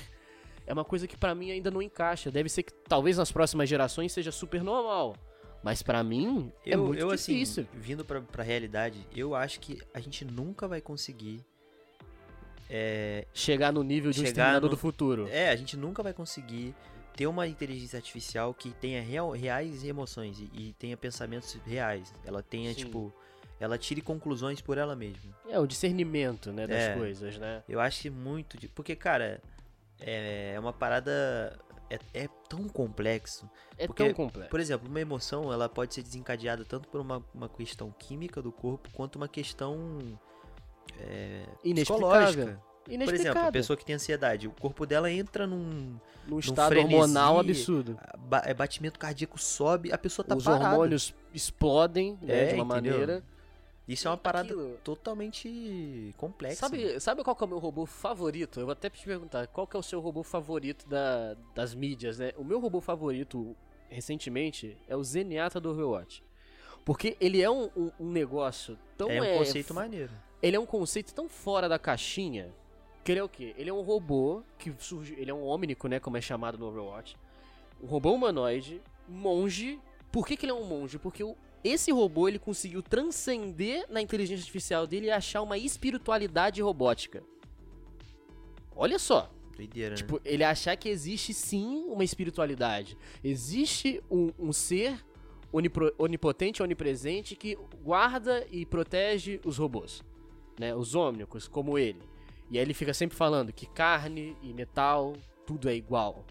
Speaker 2: é uma coisa que pra mim ainda não encaixa. Deve ser que talvez nas próximas gerações seja super normal. Mas pra mim é
Speaker 1: Eu,
Speaker 2: muito
Speaker 1: eu
Speaker 2: difícil.
Speaker 1: assim, vindo pra, pra realidade, eu acho que a gente nunca vai conseguir. É,
Speaker 2: Chegar no nível de um exterminador
Speaker 1: no-
Speaker 2: do futuro.
Speaker 1: é, a gente nunca vai conseguir ter uma inteligência artificial que tenha real- reais emoções e, e tenha pensamentos reais. Ela tenha,
Speaker 2: Sim.
Speaker 1: tipo. Ela tire conclusões por ela mesma.
Speaker 2: É, o discernimento, né, das
Speaker 1: É.
Speaker 2: coisas, né?
Speaker 1: Eu acho que muito. De, porque, cara, é, é uma parada. É, é tão complexo.
Speaker 2: É
Speaker 1: Porque,
Speaker 2: tão complexo.
Speaker 1: Por exemplo, uma emoção ela pode ser desencadeada tanto por uma, uma questão química do corpo quanto uma questão é, psicológica. Por exemplo, a pessoa que tem ansiedade, o corpo dela entra num
Speaker 2: Num estado
Speaker 1: frenesi,
Speaker 2: hormonal absurdo.
Speaker 1: ba- é, batimento cardíaco sobe, a pessoa tá
Speaker 2: Os
Speaker 1: parada.
Speaker 2: hormônios explodem né,
Speaker 1: É,
Speaker 2: de uma
Speaker 1: entendeu?
Speaker 2: maneira.
Speaker 1: Isso é uma parada
Speaker 2: Aquilo-
Speaker 1: totalmente complexa.
Speaker 2: Sabe, sabe qual que é o meu robô favorito? Eu vou até te perguntar, qual que é o seu robô favorito da, das mídias, né? O meu robô favorito, recentemente, é o Zenyatta do Overwatch. Porque ele é um, um- um negócio tão...
Speaker 1: é um
Speaker 2: é,
Speaker 1: conceito maneiro.
Speaker 2: Ele é um conceito tão fora da caixinha, que ele é o quê? Ele é um robô que surge... Ele é um homínico, né, como é chamado no Overwatch. Um robô humanoide, monge. Por que, que ele é um monge? Porque o- esse robô, ele conseguiu transcender na inteligência artificial dele e achar uma espiritualidade robótica. Olha só.
Speaker 1: Doideira, né?
Speaker 2: Tipo, ele achar que existe sim uma espiritualidade. Existe um, um ser onipro- onipotente, onipresente, que guarda e protege os robôs. Né? Os ômnicos, como ele. E aí ele fica sempre falando que carne e metal, tudo é igual.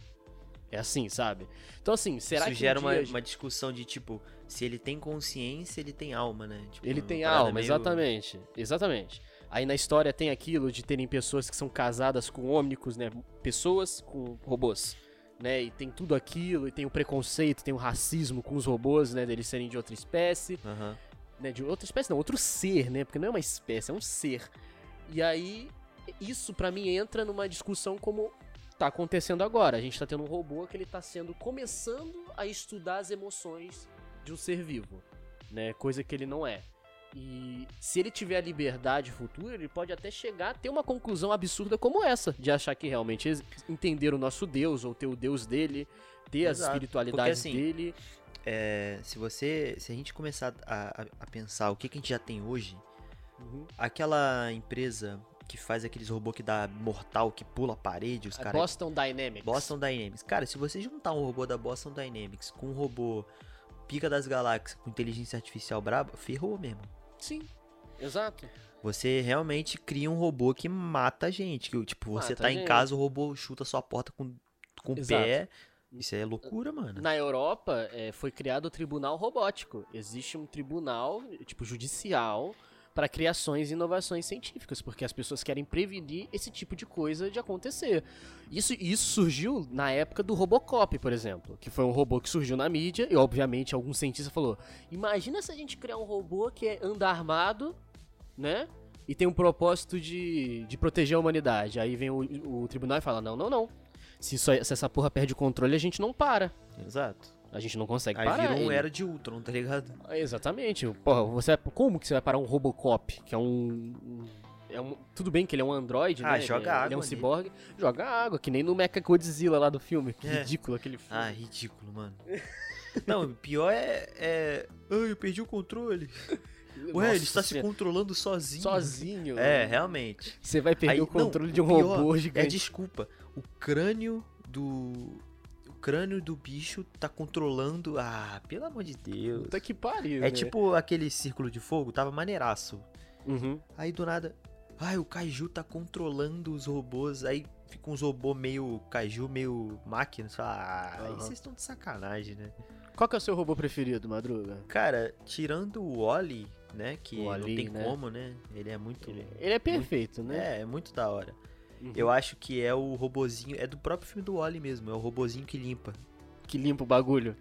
Speaker 2: É assim, sabe? Então assim, será
Speaker 1: Isso
Speaker 2: que
Speaker 1: gera
Speaker 2: um
Speaker 1: uma,
Speaker 2: dia-
Speaker 1: uma discussão de tipo, se ele tem consciência, ele tem alma, né? Tipo,
Speaker 2: Ele tem alma,
Speaker 1: meio-
Speaker 2: exatamente. Exatamente. Aí na história tem aquilo de terem pessoas que são casadas com ômnicos, né? Pessoas com robôs. Né? E tem tudo aquilo, e tem o preconceito, tem o racismo com os robôs, né? Deles serem de outra espécie.
Speaker 1: Aham.
Speaker 2: Né? De outra espécie, não, outro ser, né? Porque não é uma espécie, é um ser. E aí, isso pra mim entra numa discussão como tá acontecendo agora. A gente tá tendo um robô que ele tá sendo começando a estudar as emoções de um ser vivo, né? Coisa que ele não é. E se ele tiver a liberdade futura, ele pode até chegar a ter uma conclusão absurda como essa, de achar que realmente entender o nosso Deus ou ter o Deus dele, ter
Speaker 1: Exato.
Speaker 2: espiritualidades
Speaker 1: Porque, assim,
Speaker 2: dele.
Speaker 1: É, se você. Se a gente começar a, a- a pensar o que, que a gente já tem hoje,
Speaker 2: Uhum.
Speaker 1: aquela empresa que faz aqueles robôs que dá mortal, que pula a parede, os
Speaker 2: A
Speaker 1: caras.
Speaker 2: Boston Dynamics.
Speaker 1: Boston Dynamics. Cara, se você juntar um robô da Boston Dynamics com um robô pica das galáxias com inteligência artificial braba, ferrou mesmo.
Speaker 2: Sim, exato.
Speaker 1: Você realmente cria um robô que mata a gente. Que, tipo, você
Speaker 2: Mata
Speaker 1: tá em casa, o robô chuta sua porta com, com o pé. Isso é loucura, mano.
Speaker 2: Na Europa, é, foi criado o tribunal robótico. Existe um tribunal, tipo, judicial para criações e inovações científicas, porque as pessoas querem prevenir esse tipo de coisa de acontecer. Isso, isso surgiu na época do Robocop, por exemplo, que foi um robô que surgiu na mídia e, obviamente, algum cientista falou: imagina se a gente criar um robô que é- anda armado, né? E tem um propósito de, de proteger a humanidade. Aí vem o, o tribunal e fala: não, não, não. Se, isso, se essa porra perde o controle, a gente não para.
Speaker 1: Exato.
Speaker 2: A gente não consegue
Speaker 1: Aí
Speaker 2: parar.
Speaker 1: vira um
Speaker 2: ele.
Speaker 1: era de Ultron, tá ligado?
Speaker 2: É, Exatamente. Porra, você vai- como que você vai parar um Robocop, que é um, um- é um tudo bem que ele é um androide,
Speaker 1: Ah,
Speaker 2: né?
Speaker 1: joga
Speaker 2: ele, é,
Speaker 1: água
Speaker 2: ele é um
Speaker 1: ali.
Speaker 2: ciborgue, joga água, que nem no Mecha Godzilla lá do filme. Que
Speaker 1: É.
Speaker 2: ridículo aquele filme.
Speaker 1: Ah, ridículo, mano. Não, o pior é, é. Ai, eu perdi o controle. Ué,
Speaker 2: Nossa
Speaker 1: ele está se controlando sozinho.
Speaker 2: sozinho.
Speaker 1: É, realmente.
Speaker 2: Você vai perder
Speaker 1: Aí-
Speaker 2: o controle
Speaker 1: não,
Speaker 2: de um robô
Speaker 1: É
Speaker 2: gigante.
Speaker 1: desculpa. O crânio do. O crânio do bicho tá controlando. Ah, pelo amor de Deus.
Speaker 2: Puta que pariu,
Speaker 1: É
Speaker 2: né?
Speaker 1: tipo aquele círculo de fogo, tava maneiraço.
Speaker 2: Uhum.
Speaker 1: Aí do nada. Ai, o Kaiju tá controlando os robôs. Aí fica uns robôs meio caju, meio máquina. Ah, aí
Speaker 2: Aham.
Speaker 1: vocês estão de sacanagem, né?
Speaker 2: Qual que é o seu robô preferido, Madruga?
Speaker 1: Cara, tirando o Oli, né? Que
Speaker 2: O
Speaker 1: não
Speaker 2: Wall-E,
Speaker 1: tem
Speaker 2: né?
Speaker 1: como, né? Ele é muito.
Speaker 2: Ele, ele é perfeito, né?
Speaker 1: É, é muito da hora.
Speaker 2: Uhum.
Speaker 1: Eu acho que é o robozinho. É do próprio filme do Oli mesmo. É o robozinho que limpa.
Speaker 2: Que limpa o bagulho.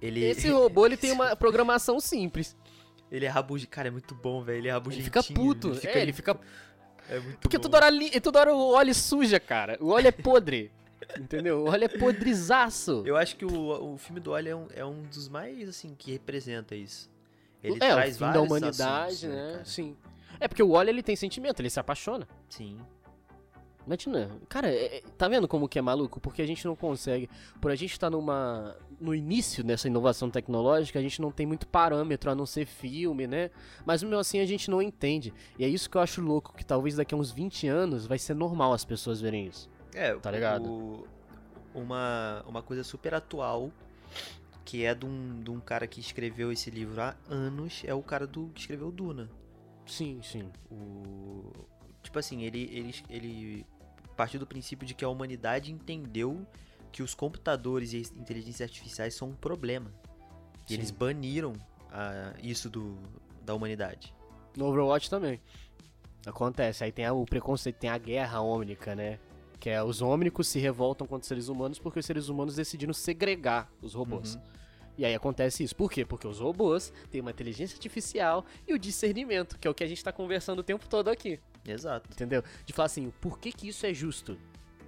Speaker 1: Ele,
Speaker 2: Esse robô, ele tem uma programação simples.
Speaker 1: ele é rabugento. Cara, é muito bom, velho. Ele é
Speaker 2: Ele
Speaker 1: rabugentinho.
Speaker 2: fica puto.
Speaker 1: Ele fica,
Speaker 2: é, ele fica...
Speaker 1: É muito
Speaker 2: Porque
Speaker 1: bom.
Speaker 2: toda hora, li... toda hora o óleo suja, cara. O óleo é podre. Entendeu? O óleo é podrizaço.
Speaker 1: Eu acho que o, o filme do Oli é um, é um dos mais, assim, que representa isso. Ele
Speaker 2: é,
Speaker 1: traz
Speaker 2: o fim da humanidade,
Speaker 1: assuntos,
Speaker 2: né?
Speaker 1: cara?
Speaker 2: Sim. É porque o óleo, ele tem sentimento, ele se apaixona.
Speaker 1: Sim.
Speaker 2: Imagina, cara, é- é- tá vendo como que é maluco? Porque a gente não consegue, por a gente estar numa no início dessa inovação tecnológica, a gente não tem muito parâmetro a não ser filme, né? Mas mesmo assim a gente não entende. E é isso que eu acho louco, que talvez daqui a uns 20 anos vai ser normal as pessoas verem isso.
Speaker 1: É,
Speaker 2: Tá ligado?
Speaker 1: o- uma, uma coisa super atual, que é de um, de um cara que escreveu esse livro há anos, é o cara do que escreveu Duna.
Speaker 2: Sim, sim.
Speaker 1: O, tipo assim, ele, ele, ele partiu do princípio de que a humanidade entendeu que os computadores e as inteligências artificiais são um problema. E
Speaker 2: Sim.
Speaker 1: eles baniram ah, isso do, da humanidade.
Speaker 2: No Overwatch também. Acontece, aí tem a- o preconceito, tem a guerra ômnica, né? Que é os ômnicos se revoltam contra os seres humanos porque os seres humanos decidiram segregar os robôs.
Speaker 1: Uhum.
Speaker 2: E aí acontece isso. Por quê? Porque os robôs têm uma inteligência artificial e o discernimento, que é o que a gente tá conversando o tempo todo aqui.
Speaker 1: Exato.
Speaker 2: Entendeu? De falar assim, por que que isso é justo?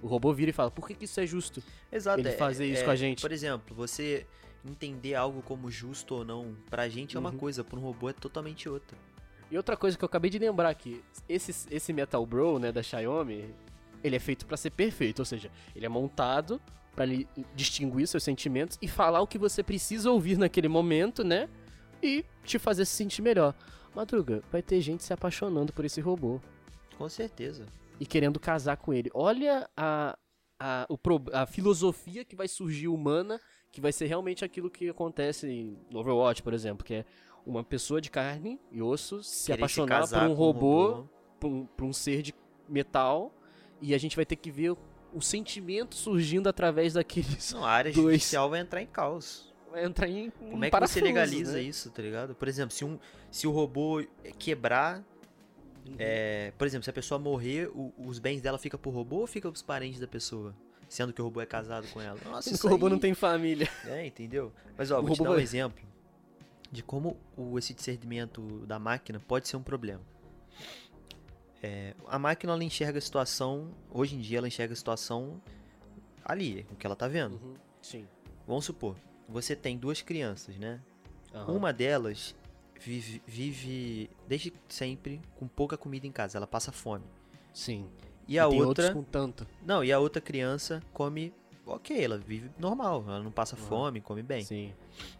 Speaker 2: O robô vira e fala, por que que isso é justo?
Speaker 1: Exato.
Speaker 2: Ele
Speaker 1: é-
Speaker 2: fazer isso
Speaker 1: é-
Speaker 2: com a gente.
Speaker 1: Por exemplo, você entender algo como justo ou não, pra gente é uma
Speaker 2: Uhum.
Speaker 1: coisa, pra um robô é totalmente outra.
Speaker 2: E outra coisa que eu acabei de lembrar aqui, esse, esse Metal Bro, né, da Xiaomi, ele é feito pra ser perfeito, ou seja, ele é montado pra lhe distinguir seus sentimentos e falar o que você precisa ouvir naquele momento, né? E te fazer se sentir melhor. Madruga, vai ter gente se apaixonando por esse robô
Speaker 1: Com certeza.
Speaker 2: e querendo casar com ele. Olha a, a, o pro- a filosofia que vai surgir humana, que vai ser realmente aquilo que acontece no Overwatch, por exemplo, que é uma pessoa de carne e osso se
Speaker 1: Querer
Speaker 2: apaixonar
Speaker 1: casar
Speaker 2: por um
Speaker 1: com
Speaker 2: robô, Por, um, por um ser de metal, e a gente vai ter que ver o, sentimento surgindo através daqueles.
Speaker 1: Não, a área
Speaker 2: Dois.
Speaker 1: judicial vai entrar em caos.
Speaker 2: Vai entrar em.
Speaker 1: Como
Speaker 2: em
Speaker 1: é que você legaliza
Speaker 2: né?
Speaker 1: isso, tá ligado? Por exemplo, se, um, se o robô quebrar.
Speaker 2: Uhum.
Speaker 1: é, por exemplo, se a pessoa morrer, o- os bens dela ficam pro robô ou fica pros parentes da pessoa? Sendo que o robô é casado com ela. Nossa,
Speaker 2: Sendo
Speaker 1: isso
Speaker 2: que o robô
Speaker 1: aí-
Speaker 2: não tem família.
Speaker 1: É, entendeu? Mas ó,
Speaker 2: O
Speaker 1: vou te dar um
Speaker 2: vai-
Speaker 1: exemplo de como o, esse discernimento da máquina pode ser um problema. É, a máquina ela enxerga a situação, hoje em dia ela enxerga a situação ali, o que ela tá vendo.
Speaker 2: Uhum. Sim.
Speaker 1: Vamos supor, você tem duas crianças, né?
Speaker 2: Aham.
Speaker 1: Uma delas vive, vive desde sempre com pouca comida em casa, ela passa fome.
Speaker 2: Sim.
Speaker 1: E a
Speaker 2: tem
Speaker 1: outra,
Speaker 2: com tanto.
Speaker 1: não, e a outra criança come ok, ela vive normal, ela não passa
Speaker 2: Aham.
Speaker 1: fome, come bem.
Speaker 2: Sim.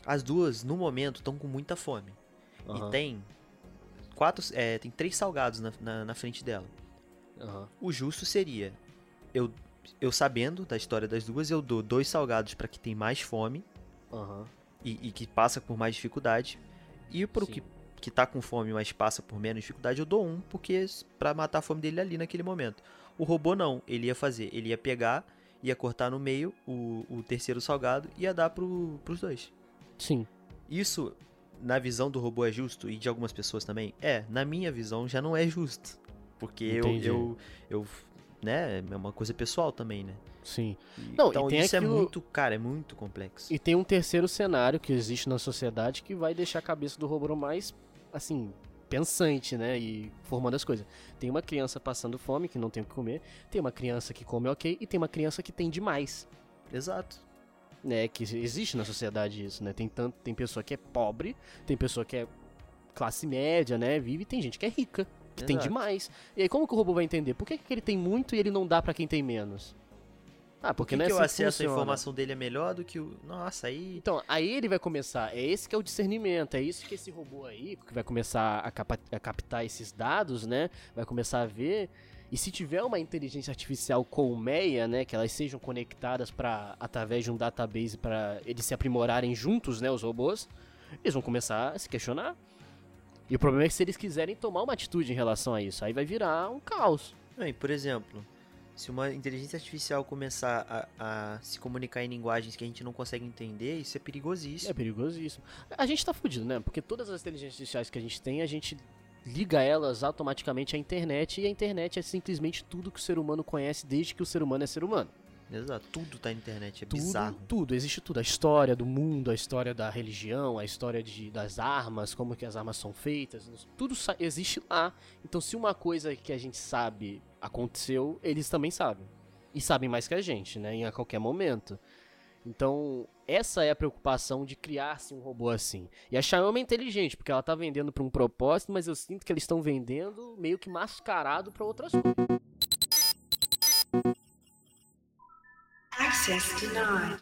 Speaker 1: As duas, no momento, estão com muita fome.
Speaker 2: Aham.
Speaker 1: E tem quatro, é, tem três salgados na, na, na frente dela.
Speaker 2: Aham.
Speaker 1: O justo seria, eu, eu sabendo da história das duas, eu dou dois salgados para que tem mais fome
Speaker 2: Aham.
Speaker 1: e, e que passa por mais dificuldade. E pro
Speaker 2: Sim.
Speaker 1: que, que tá com fome, mas passa por menos dificuldade, eu dou um, porque para matar a fome dele ali naquele momento. O robô não, ele ia fazer, ele ia pegar, ia cortar no meio o, o terceiro salgado e ia dar pro, pros dois.
Speaker 2: Sim.
Speaker 1: Isso, na visão do robô, é justo? E de algumas pessoas também? É, na minha visão já não é justo. Porque eu,
Speaker 2: Entendi.
Speaker 1: eu, eu, né, é uma coisa pessoal também, né?
Speaker 2: Sim.
Speaker 1: E-
Speaker 2: Não,
Speaker 1: então
Speaker 2: tem
Speaker 1: isso
Speaker 2: aquilo-
Speaker 1: é muito, cara, é muito complexo.
Speaker 2: E tem um terceiro cenário que existe na sociedade que vai deixar a cabeça do robô mais, assim, pensante, né? E formando as coisas. Tem uma criança passando fome, que não tem o que comer. Tem uma criança que come ok. E tem uma criança que tem demais.
Speaker 1: Exato.
Speaker 2: Né? Que existe na sociedade isso, né? Tem, tanto, tem pessoa que é pobre, tem pessoa que é classe média, né? Vive, e tem gente que é rica. Que tem
Speaker 1: Exato.
Speaker 2: demais. E aí, como que o robô vai entender? Por que, que ele tem muito e ele não dá pra quem tem menos? Ah,
Speaker 1: Por
Speaker 2: porque
Speaker 1: que,
Speaker 2: não é
Speaker 1: que o
Speaker 2: assim
Speaker 1: acesso à informação dele é melhor do que o. Nossa, aí.
Speaker 2: Então, aí ele vai começar, é esse que é o discernimento, é isso que esse robô aí, que vai começar a, capa- a captar esses dados, né, vai começar a ver, e se tiver uma inteligência artificial colmeia, né, que elas sejam conectadas para através de um database para eles se aprimorarem juntos, né, os robôs, eles vão começar a se questionar. E o problema é que se eles quiserem tomar uma atitude em relação a isso, aí vai virar um caos.
Speaker 1: E, por exemplo, Se uma inteligência artificial começar a, a, se comunicar em linguagens que a gente não consegue entender, isso é perigosíssimo.
Speaker 2: É perigosíssimo. A gente tá fudido, né? Porque todas as inteligências artificiais que a gente tem, a gente liga elas automaticamente à internet e a internet é simplesmente tudo que o ser humano conhece desde que o ser humano é ser humano.
Speaker 1: Exato, tudo tá na internet, é
Speaker 2: tudo,
Speaker 1: bizarro.
Speaker 2: Tudo, existe tudo. A história do mundo, a história da religião, a história de, das armas, como que as armas são feitas, tudo existe lá. Então se uma coisa que a gente sabe aconteceu, eles também sabem. E sabem mais que a gente, né? Em a qualquer momento. Então, essa é a preocupação de criar-se um robô assim. E a Xiaomi é inteligente, porque ela tá vendendo para um propósito, mas eu sinto que eles estão vendendo meio que mascarado para outras coisas. Access denied.